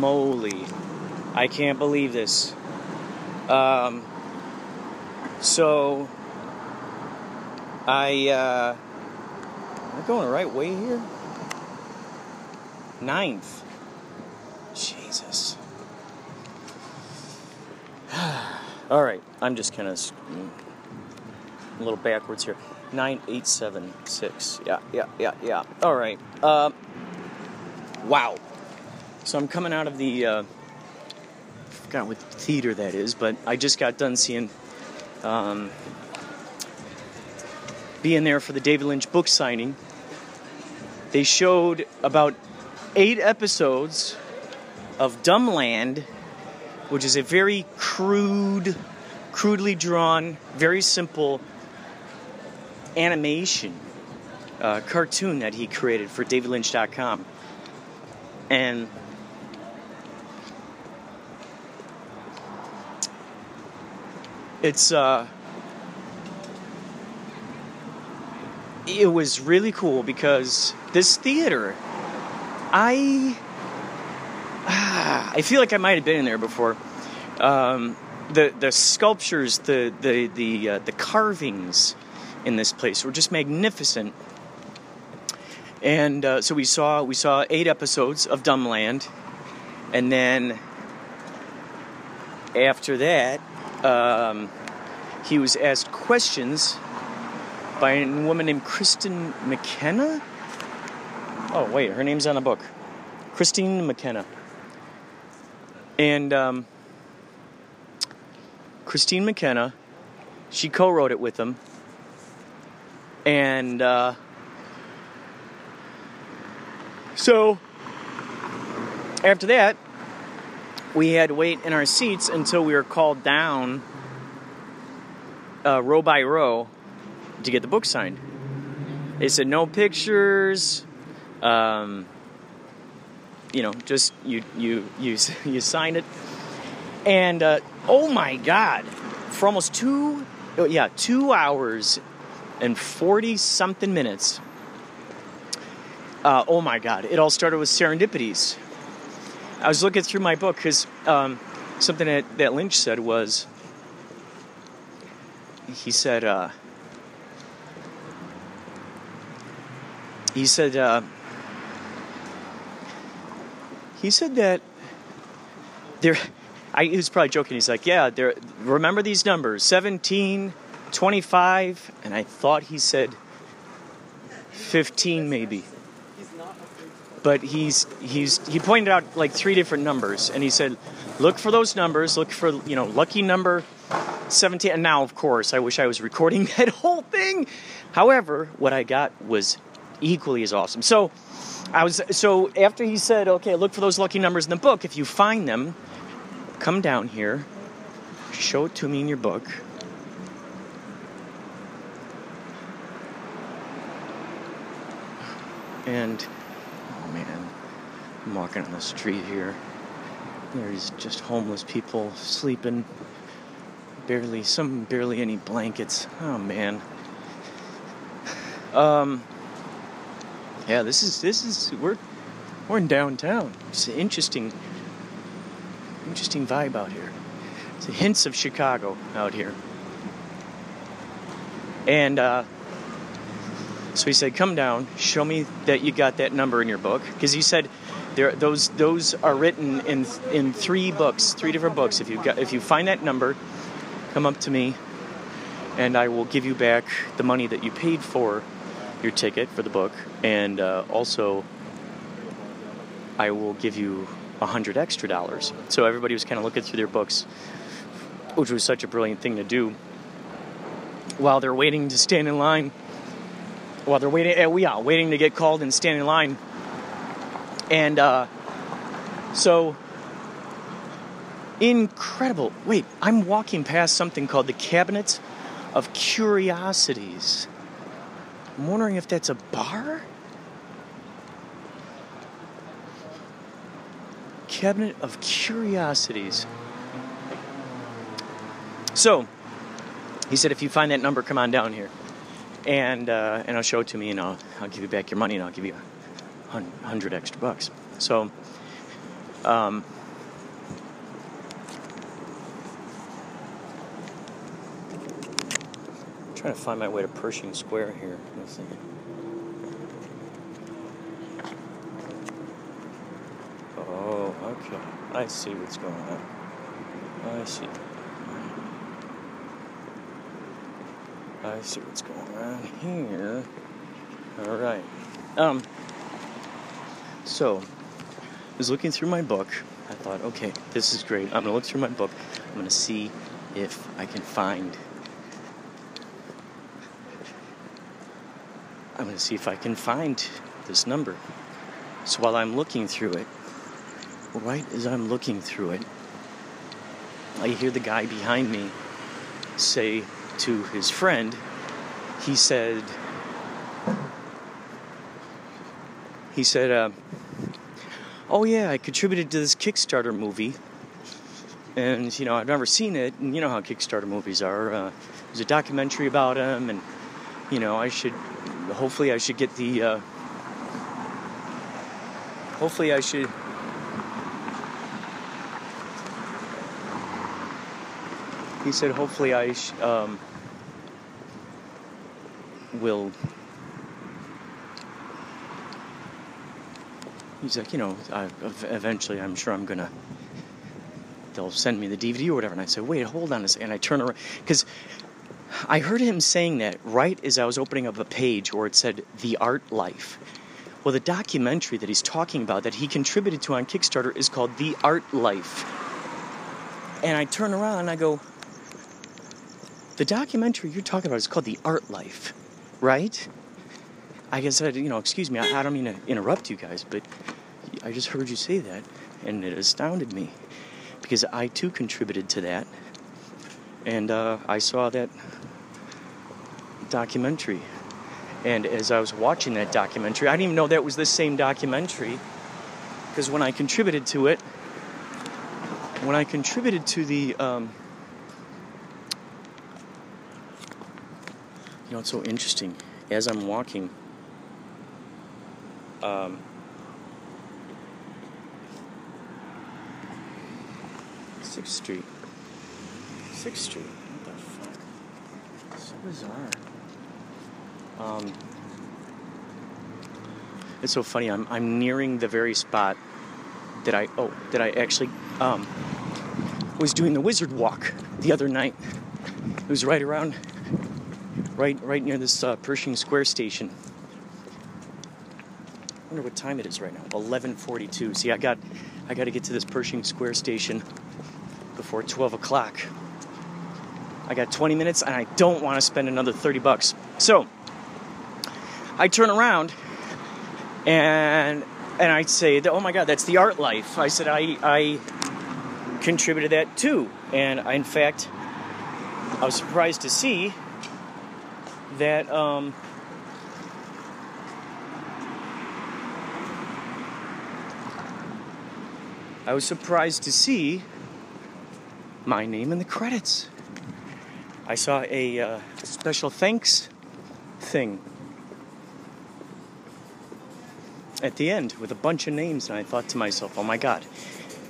moly. I can't believe this. Um, so, I, uh, am I going the right way here? Ninth. Jesus. All right, I'm just kind of a little backwards here. Nine eight seven six. Yeah, yeah, yeah, yeah. All right. Uh, wow. So I'm coming out of the. Uh, I forgot what theater that is, but I just got done seeing. Um, being there for the David Lynch book signing. They showed about eight episodes of Dumbland, which is a very crude, crudely drawn, very simple animation uh, cartoon that he created for DavidLynch.com. And it's uh, it was really cool because this theater, I I feel like I might have been in there before. Um, the the sculptures, the the the uh, the carvings in this place were just magnificent. And uh, so we saw we saw eight episodes of Dumbland, and then after that, um, he was asked questions by a woman named Kristen McKenna. Oh wait, her name's on the book. Kristine McKenna. And um, Kristine McKenna, she co wrote it with him. And uh, so after that, we had to wait in our seats until we were called down uh, row by row to get the book signed. They said no pictures. Um, you know, just you you you you sign it, and uh, oh my God, for almost two, oh, yeah, two hours and forty something minutes. Uh, oh my God, it all started with serendipities. I was looking through my book because um, something that, that Lynch said was he said uh, he said uh, he said that there. I, he was probably joking. He's like, "Yeah, there. Remember these numbers: 17, 25, and I thought he said 15, maybe." But he's he's he pointed out like three different numbers, and he said, "Look for those numbers. Look for you know lucky number 17." And now, of course, I wish I was recording that whole thing. However, what I got was equally as awesome. So I was so after he said, "Okay, look for those lucky numbers in the book. If you find them, come down here, show it to me in your book." And I'm walking on the street here. There's just homeless people sleeping. Barely, some barely any blankets. Oh man. Um, yeah, this is this is we're we're in downtown. It's an interesting interesting vibe out here. It's hints of Chicago out here. And uh, so he said, "Come down, show me that you got that number in your book," because he said There, those those are written in in three books, three different books. If you got if you find that number, come up to me, and I will give you back the money that you paid for your ticket for the book, and uh, also I will give you a hundred extra dollars. So everybody was kind of looking through their books, which was such a brilliant thing to do while they're waiting to stand in line. While they're waiting, uh, we are waiting to get called and stand in line. And uh, so incredible. Wait, I'm walking past something called the Cabinet of Curiosities. I'm wondering if that's a bar? Cabinet of Curiosities. So, he said, if you find that number, come on down here. And, uh, and I'll show it to me and I'll, I'll give you back your money and I'll give you a hundred extra bucks. So, um, trying to find my way to Pershing Square here. Let's see. Oh, okay. I see what's going on. I see. I see what's going on here. All right. Um. So, I was looking through my book. I thought, okay, this is great. I'm gonna look through my book. I'm gonna see if I can find I'm going to see if I can find this number. So while I'm looking through it, right as I'm looking through it, I hear the guy behind me say to his friend, he said, he said, uh, oh yeah, I contributed to this Kickstarter movie. And, you know, I've never seen it, and you know how Kickstarter movies are. Uh, there's a documentary about him, and, you know, I should hopefully I should get the. Uh, hopefully I should. He said, hopefully I sh- um, will. He's like, you know, I, eventually I'm sure I'm gonna. They'll send me the DVD or whatever. And I said, wait, hold on a second. And I turn around. Because I heard him saying that right as I was opening up a page where it said The Art Life. Well, the documentary that he's talking about that he contributed to on Kickstarter is called The Art Life. And I turn around and I go, The documentary you're talking about is called The Art Life, right? I said, you know, excuse me, I, I don't mean to interrupt you guys, but I just heard you say that and it astounded me because I too contributed to that. And uh, I saw that documentary. And as I was watching that documentary, I didn't even know that was the same documentary because when I contributed to it, when I contributed to the, um, you know, it's so interesting. As I'm walking, um, Sixth Street, Sixth Street. What the fuck? So bizarre. Um, it's so funny. I'm I'm nearing the very spot that I oh that I actually um, was doing the wizard walk the other night. It was right around right right near this uh, Pershing Square station. Wonder what time it is right now. 11:42. See, I got I got to get to this Pershing Square station before 12 o'clock. I got 20 minutes, and I don't want to spend another 30 bucks. So I turn around and and I say, "Oh my God, that's the art life." I said, "I I contributed that too," and I, in fact, I was surprised to see that. Um, I was surprised to see my name in the credits. I saw a uh, special thanks thing at the end with a bunch of names, and I thought to myself, oh my god,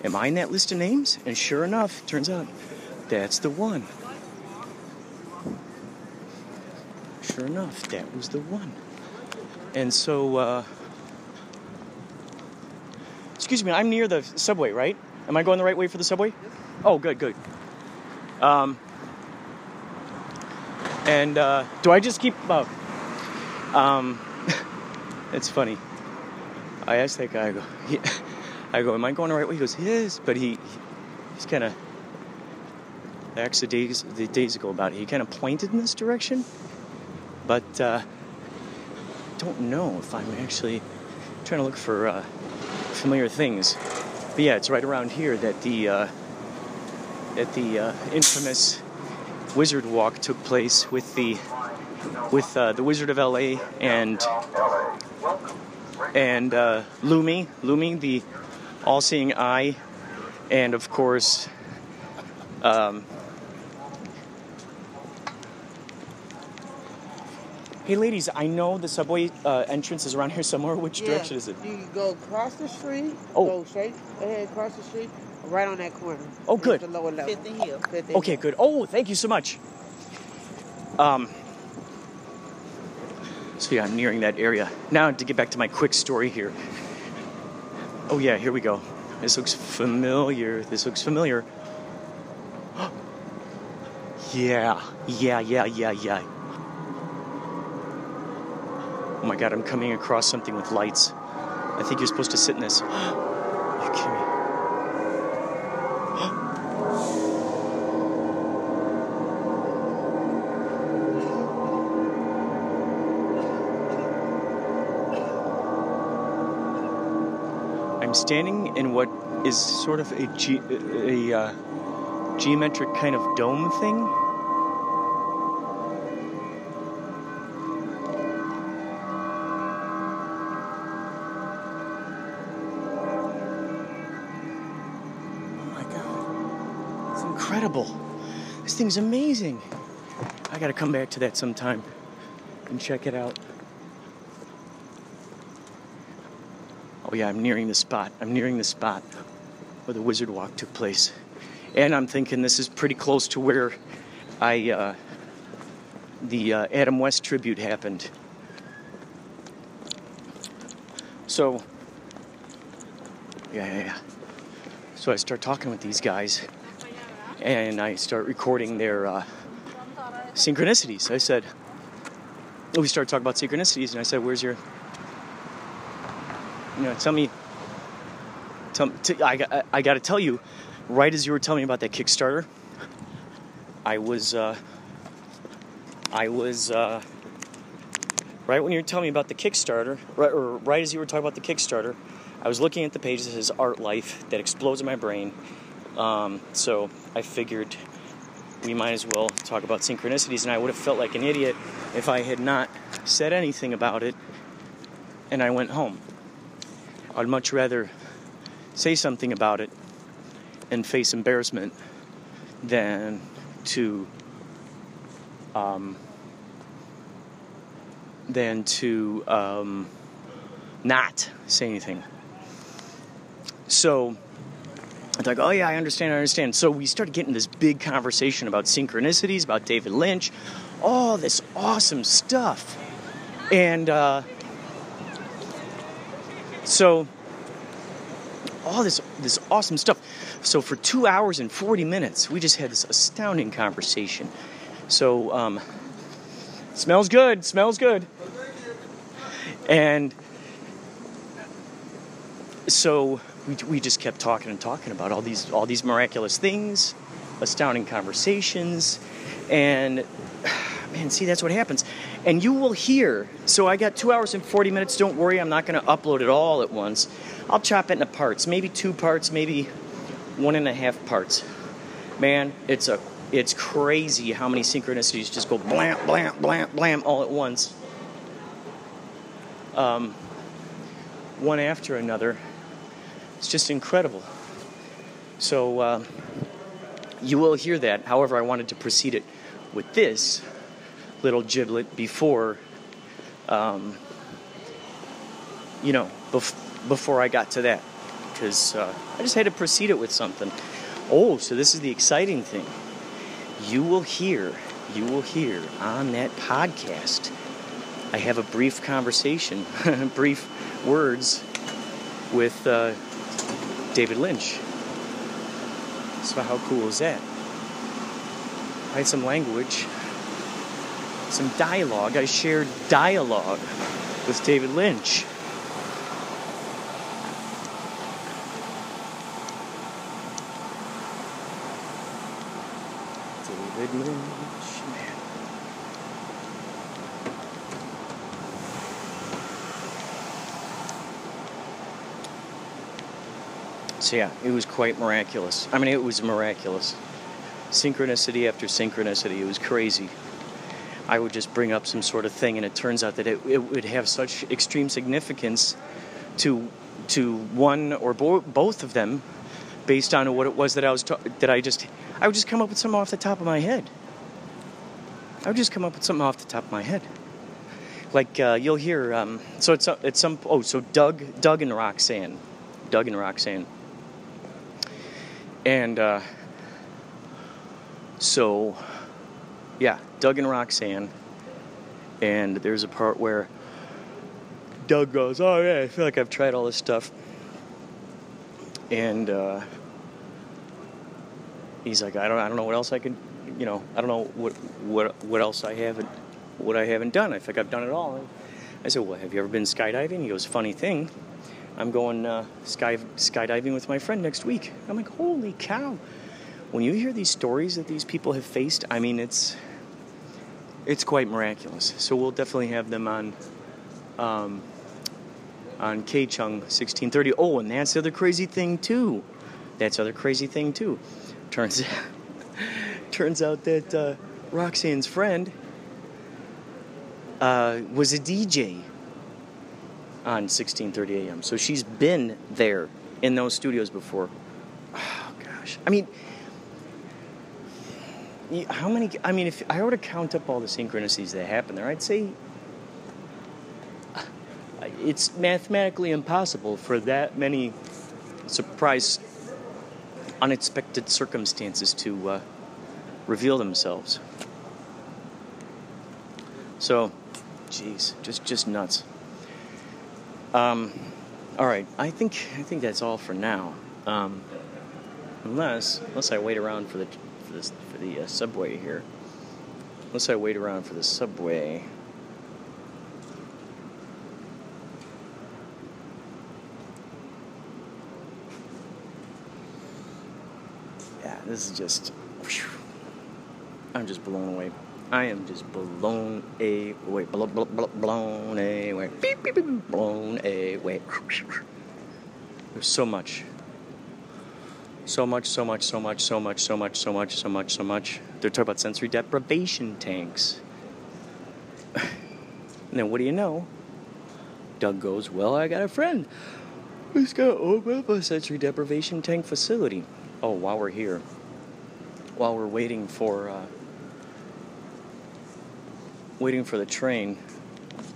am I in that list of names? And sure enough, turns out that's the one. Sure enough, that was the one. And so, uh, excuse me, I'm near the subway, right? Am I going the right way for the subway? Oh, good, good. Um, and uh, do I just keep? Uh, um, it's funny. I asked that guy. I go, he, I go, am I going the right way? He goes, yes, but he, he's kind of. Actually, days the days ago about it, he kind of pointed in this direction, but uh, don't know if I'm actually trying to look for uh, familiar things. But yeah, it's right around here that the uh, that the uh, infamous Wizard Walk took place with the with uh, the Wizard of LA and and uh, Lumi, Lumi, the all-seeing eye, and of course. Um, Hey, ladies, I know the subway uh, entrance is around here somewhere. Which Yeah, direction is it? You go across the street. Oh. Go straight ahead across the street, right on that corner. Oh, good. The lower level. Fifth and Hill. Fifth and Okay, Hill. good. Oh, thank you so much. Um, so yeah, I'm nearing that area. Now to get back to my quick story here. Oh yeah, here we go. This looks familiar. This looks familiar. yeah, yeah, yeah, yeah, yeah. Oh my god, I'm coming across something with lights. I think you're supposed to sit in this. you kidding me? I'm standing in what is sort of a, ge- a uh, geometric kind of dome thing. Thing's amazing. I gotta come back to that sometime and check it out. Oh yeah, I'm nearing the spot. I'm nearing the spot where the wizard walk took place, and I'm thinking this is pretty close to where I uh, the uh, Adam West tribute happened. So yeah, yeah, yeah. So I start talking with these guys, and I start recording their uh, synchronicities. I said, we started talking about synchronicities, and I said, "Where's your you know, tell me. Tell, t- I, got- I got to tell you, right as you were telling me about that Kickstarter, I was, uh, I was, uh, right when you were telling me about the Kickstarter, right, or right as you were talking about the Kickstarter, I was looking at the page that says Art Life that explodes in my brain. Um, so I figured we might as well talk about synchronicities, and I would have felt like an idiot if I had not said anything about it and I went home. I'd much rather say something about it and face embarrassment than to um, than to um, not say anything. So I thought, oh yeah, I understand, I understand. So we started getting this big conversation about synchronicities, about David Lynch, all this awesome stuff, and. Uh, so all this this awesome stuff. So for two hours and forty minutes, we just had this astounding conversation. So um, smells good, smells good, and so we, we just kept talking and talking about all these all these miraculous things, astounding conversations, and man, see that's what happens. And you will hear. So I got two hours and forty minutes. Don't worry, I'm not going to upload it all at once. I'll chop it into parts, maybe two parts, maybe one and a half parts. Man, it's a it's crazy how many synchronicities just go blam blam blam blam all at once. Um, one after another. It's just incredible. So uh, you will hear that. However, I wanted to precede it with this little giblet before, um, you know, bef- before I got to that, because uh, I just had to precede it with something. Oh, so this is the exciting thing. You will hear, you will hear on that podcast. I have a brief conversation, brief words with uh, David Lynch. So how cool is that? I had some language, some dialogue. I shared dialogue with David Lynch. David Lynch, man. Yeah, it was quite miraculous. I mean, it was miraculous. Synchronicity after synchronicity. It was crazy. I would just bring up some sort of thing, and it turns out that it, it would have such extreme significance to to one or bo- both of them, based on what it was that I was ta- that I just I would just come up with something off the top of my head. I would just come up with something off the top of my head. Like uh, you'll hear, um, so it's it's some oh so Doug Doug and Roxanne, Doug and Roxanne, and uh, so yeah, Doug and Roxanne, and there's a part where Doug goes, "Oh yeah, I feel like I've tried all this stuff," and uh, he's like, "I don't, I don't know what else I can, you know, I don't know what, what, what else I haven't, what I haven't done. I think I've done it all." I said, "Well, have you ever been skydiving?" He goes, "Funny thing, I'm going uh, sky skydiving with my friend next week." I'm like, "Holy cow!" When you hear these stories that these people have faced, I mean, it's it's quite miraculous. So we'll definitely have them on um, on KCHUNG 1630. Oh, and that's the other crazy thing too. That's the other crazy thing too. Turns turns out that uh, Roxanne's friend uh, was a DJ on 1630 AM. So she's been there in those studios before. Oh gosh, I mean. How many? I mean, if I were to count up all the synchronicities that happen there, I'd say it's mathematically impossible for that many surprise, unexpected circumstances to uh, reveal themselves. So, jeez, just just nuts. Um, all right, I think I think that's all for now. Um, unless unless I wait around for the for this for the uh, subway here. Unless I wait around for the subway. Yeah, this is just. whew. I'm just blown away. I am just blown away. Blo- blo- blo- Blown away. Beep, beep, beep, blown away. There's so much. So much, so much, so much, so much, so much, so much, so much, so much. They're talking about sensory deprivation tanks. and then what do you know? Doug goes, Well, I got a friend who's going to open up a sensory deprivation tank facility. Oh, while we're here, while we're waiting for uh, waiting for the train,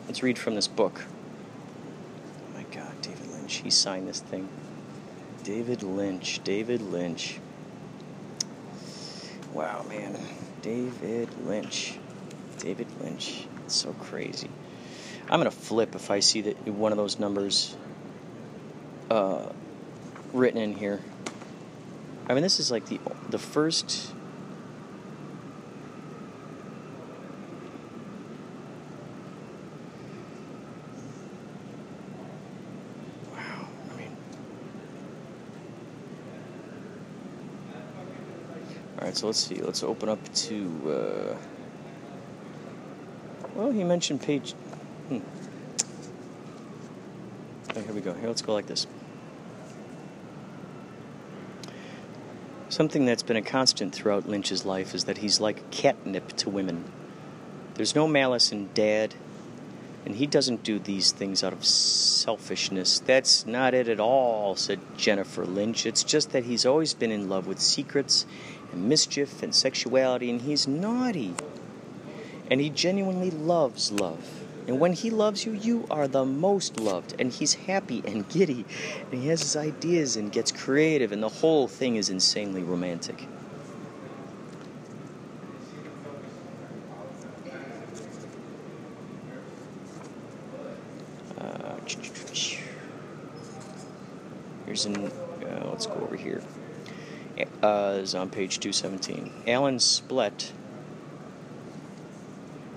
let's read from this book. Oh my God, David Lynch, he signed this thing. David Lynch, David Lynch. Wow, man, David Lynch, David Lynch. It's so crazy. I'm gonna flip if I see that one of those numbers uh, written in here. I mean, this is like the the first. So let's see. Let's open up to. Uh, well, he mentioned page. Hmm. Here we go. Here, let's go like this. Something that's been a constant throughout Lynch's life is that he's like catnip to women. There's no malice in Dad, and he doesn't do these things out of selfishness. That's not it at all, said Jennifer Lynch. It's just that he's always been in love with secrets and mischief and sexuality, and he's naughty. And he genuinely loves love. And when he loves you, you are the most loved. And he's happy and giddy. And he has his ideas and gets creative. And the whole thing is insanely romantic. Uh, here's an uh, let's go over here. Uh, is on page 217. Alan Splet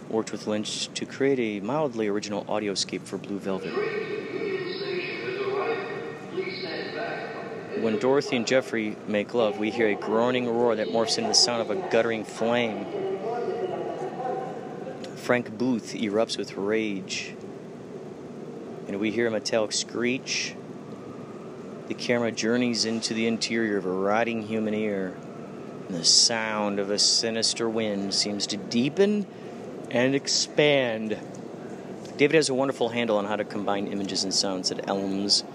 worked with Lynch to create a mildly original audioscape for Blue Velvet. When Dorothy and Jeffrey make love, we hear a groaning roar that morphs into the sound of a guttering flame. Frank Booth erupts with rage, and we hear a metallic screech. The camera journeys into the interior of a rotting human ear, and the sound of a sinister wind seems to deepen and expand. David has a wonderful handle on how to combine images and sounds at Elms.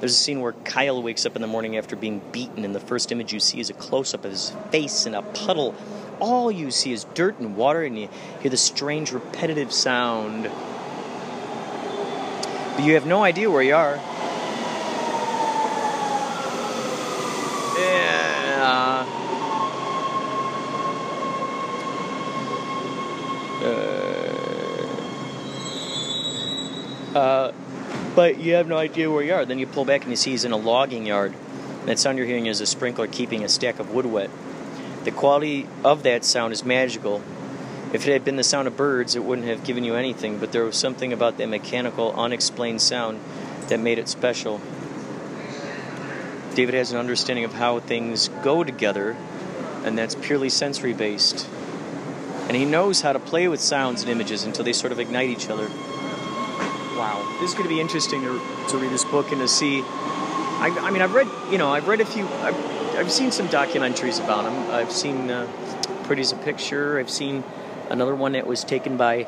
There's a scene where Kyle wakes up in the morning after being beaten, and the first image you see is a close up of his face in a puddle. All you see is dirt and water, and you hear the strange repetitive sound. But you have no idea where you are. Uh, but you have no idea where you are. Then you pull back and you see he's in a logging yard. And that sound you're hearing is a sprinkler keeping a stack of wood wet. The quality of that sound is magical. If it had been the sound of birds, it wouldn't have given you anything, but there was something about that mechanical, unexplained sound that made it special. David has an understanding of how things go together, and that's purely sensory based. And he knows how to play with sounds and images until they sort of ignite each other. Wow, this is going to be interesting to, to read this book and to see. I, I mean, I've read, you know, I've read a few, I've, I've seen some documentaries about him. I've seen uh, Pretty as a Picture. I've seen another one that was taken by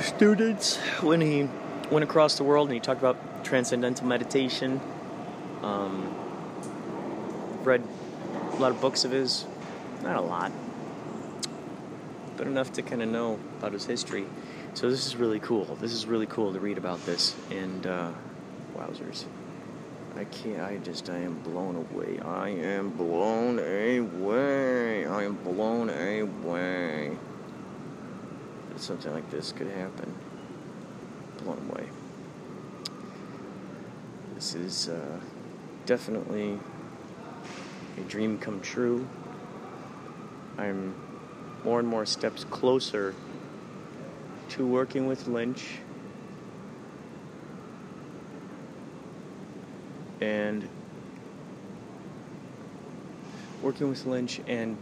students when he went across the world and he talked about transcendental meditation. Um, read a lot of books of his, not a lot, but enough to kind of know about his history. So this is really cool. This is really cool to read about this. And uh, wowzers, I can't. I just. I am blown away. I am blown away. I am blown away. That something like this could happen. Blown away. This is uh, definitely a dream come true. I'm more and more steps closer to working with Lynch and working with Lynch and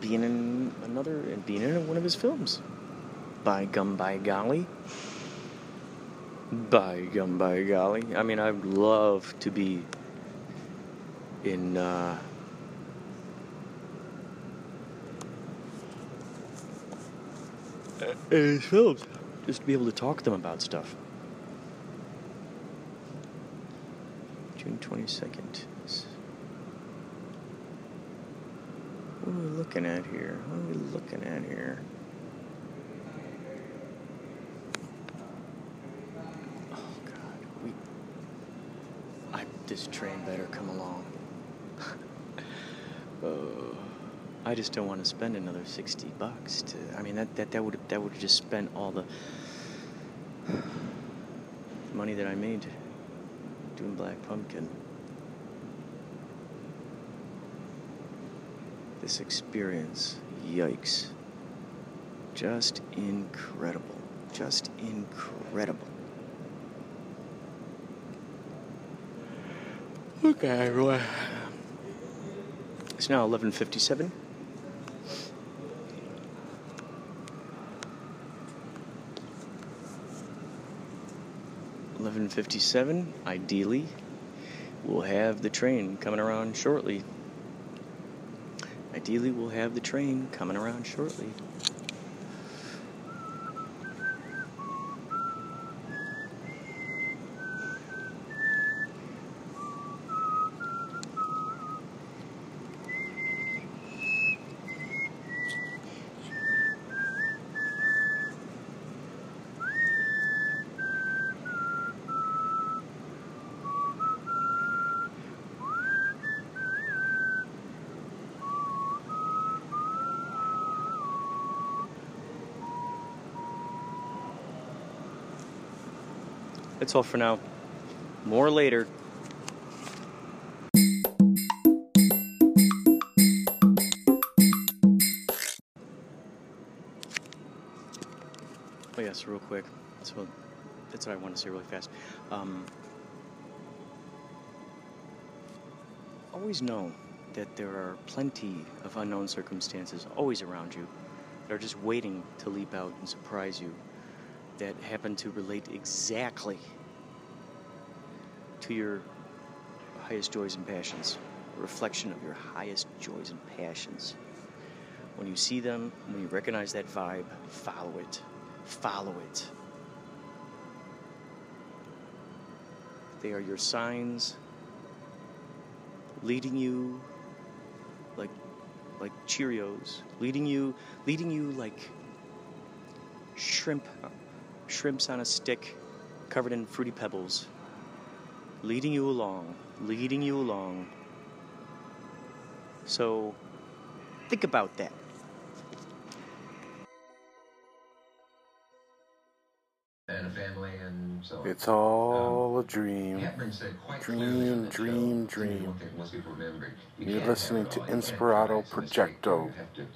being in another and being in one of his films. By gum by golly. By gum by golly. I mean I'd love to be in uh in films. Just to be able to talk to them about stuff. June 22nd. What are we looking at here? What are we looking at here? Oh, God. We. I, this train better come along. I just don't want to spend another 60 bucks to I mean that that that would that would just spend all the money that I made doing Black Pumpkin. This experience, yikes. Just incredible. Just incredible. Okay, everyone. Uh, it's now 11:57. 11:57 ideally we'll have the train coming around shortly. Ideally we'll have the train coming around shortly That's all for now. More later. Oh yes, real quick. So that's what I want to say really fast. Um, always know that there are plenty of unknown circumstances always around you that are just waiting to leap out and surprise you that happen to relate exactly to your highest joys and passions, a reflection of your highest joys and passions. When you see them, when you recognize that vibe, follow it. Follow it. They are your signs leading you like like Cheerios, leading you leading you like shrimp shrimps on a stick covered in fruity pebbles. Leading you along, leading you along. So think about that. and a family and so. It's all um, a dream. Hepburn said quite Dream, clearly on that dream, show, dream. One thing most people remember. You You're listening to all. Inspirato relax in the street. Projecto. You have to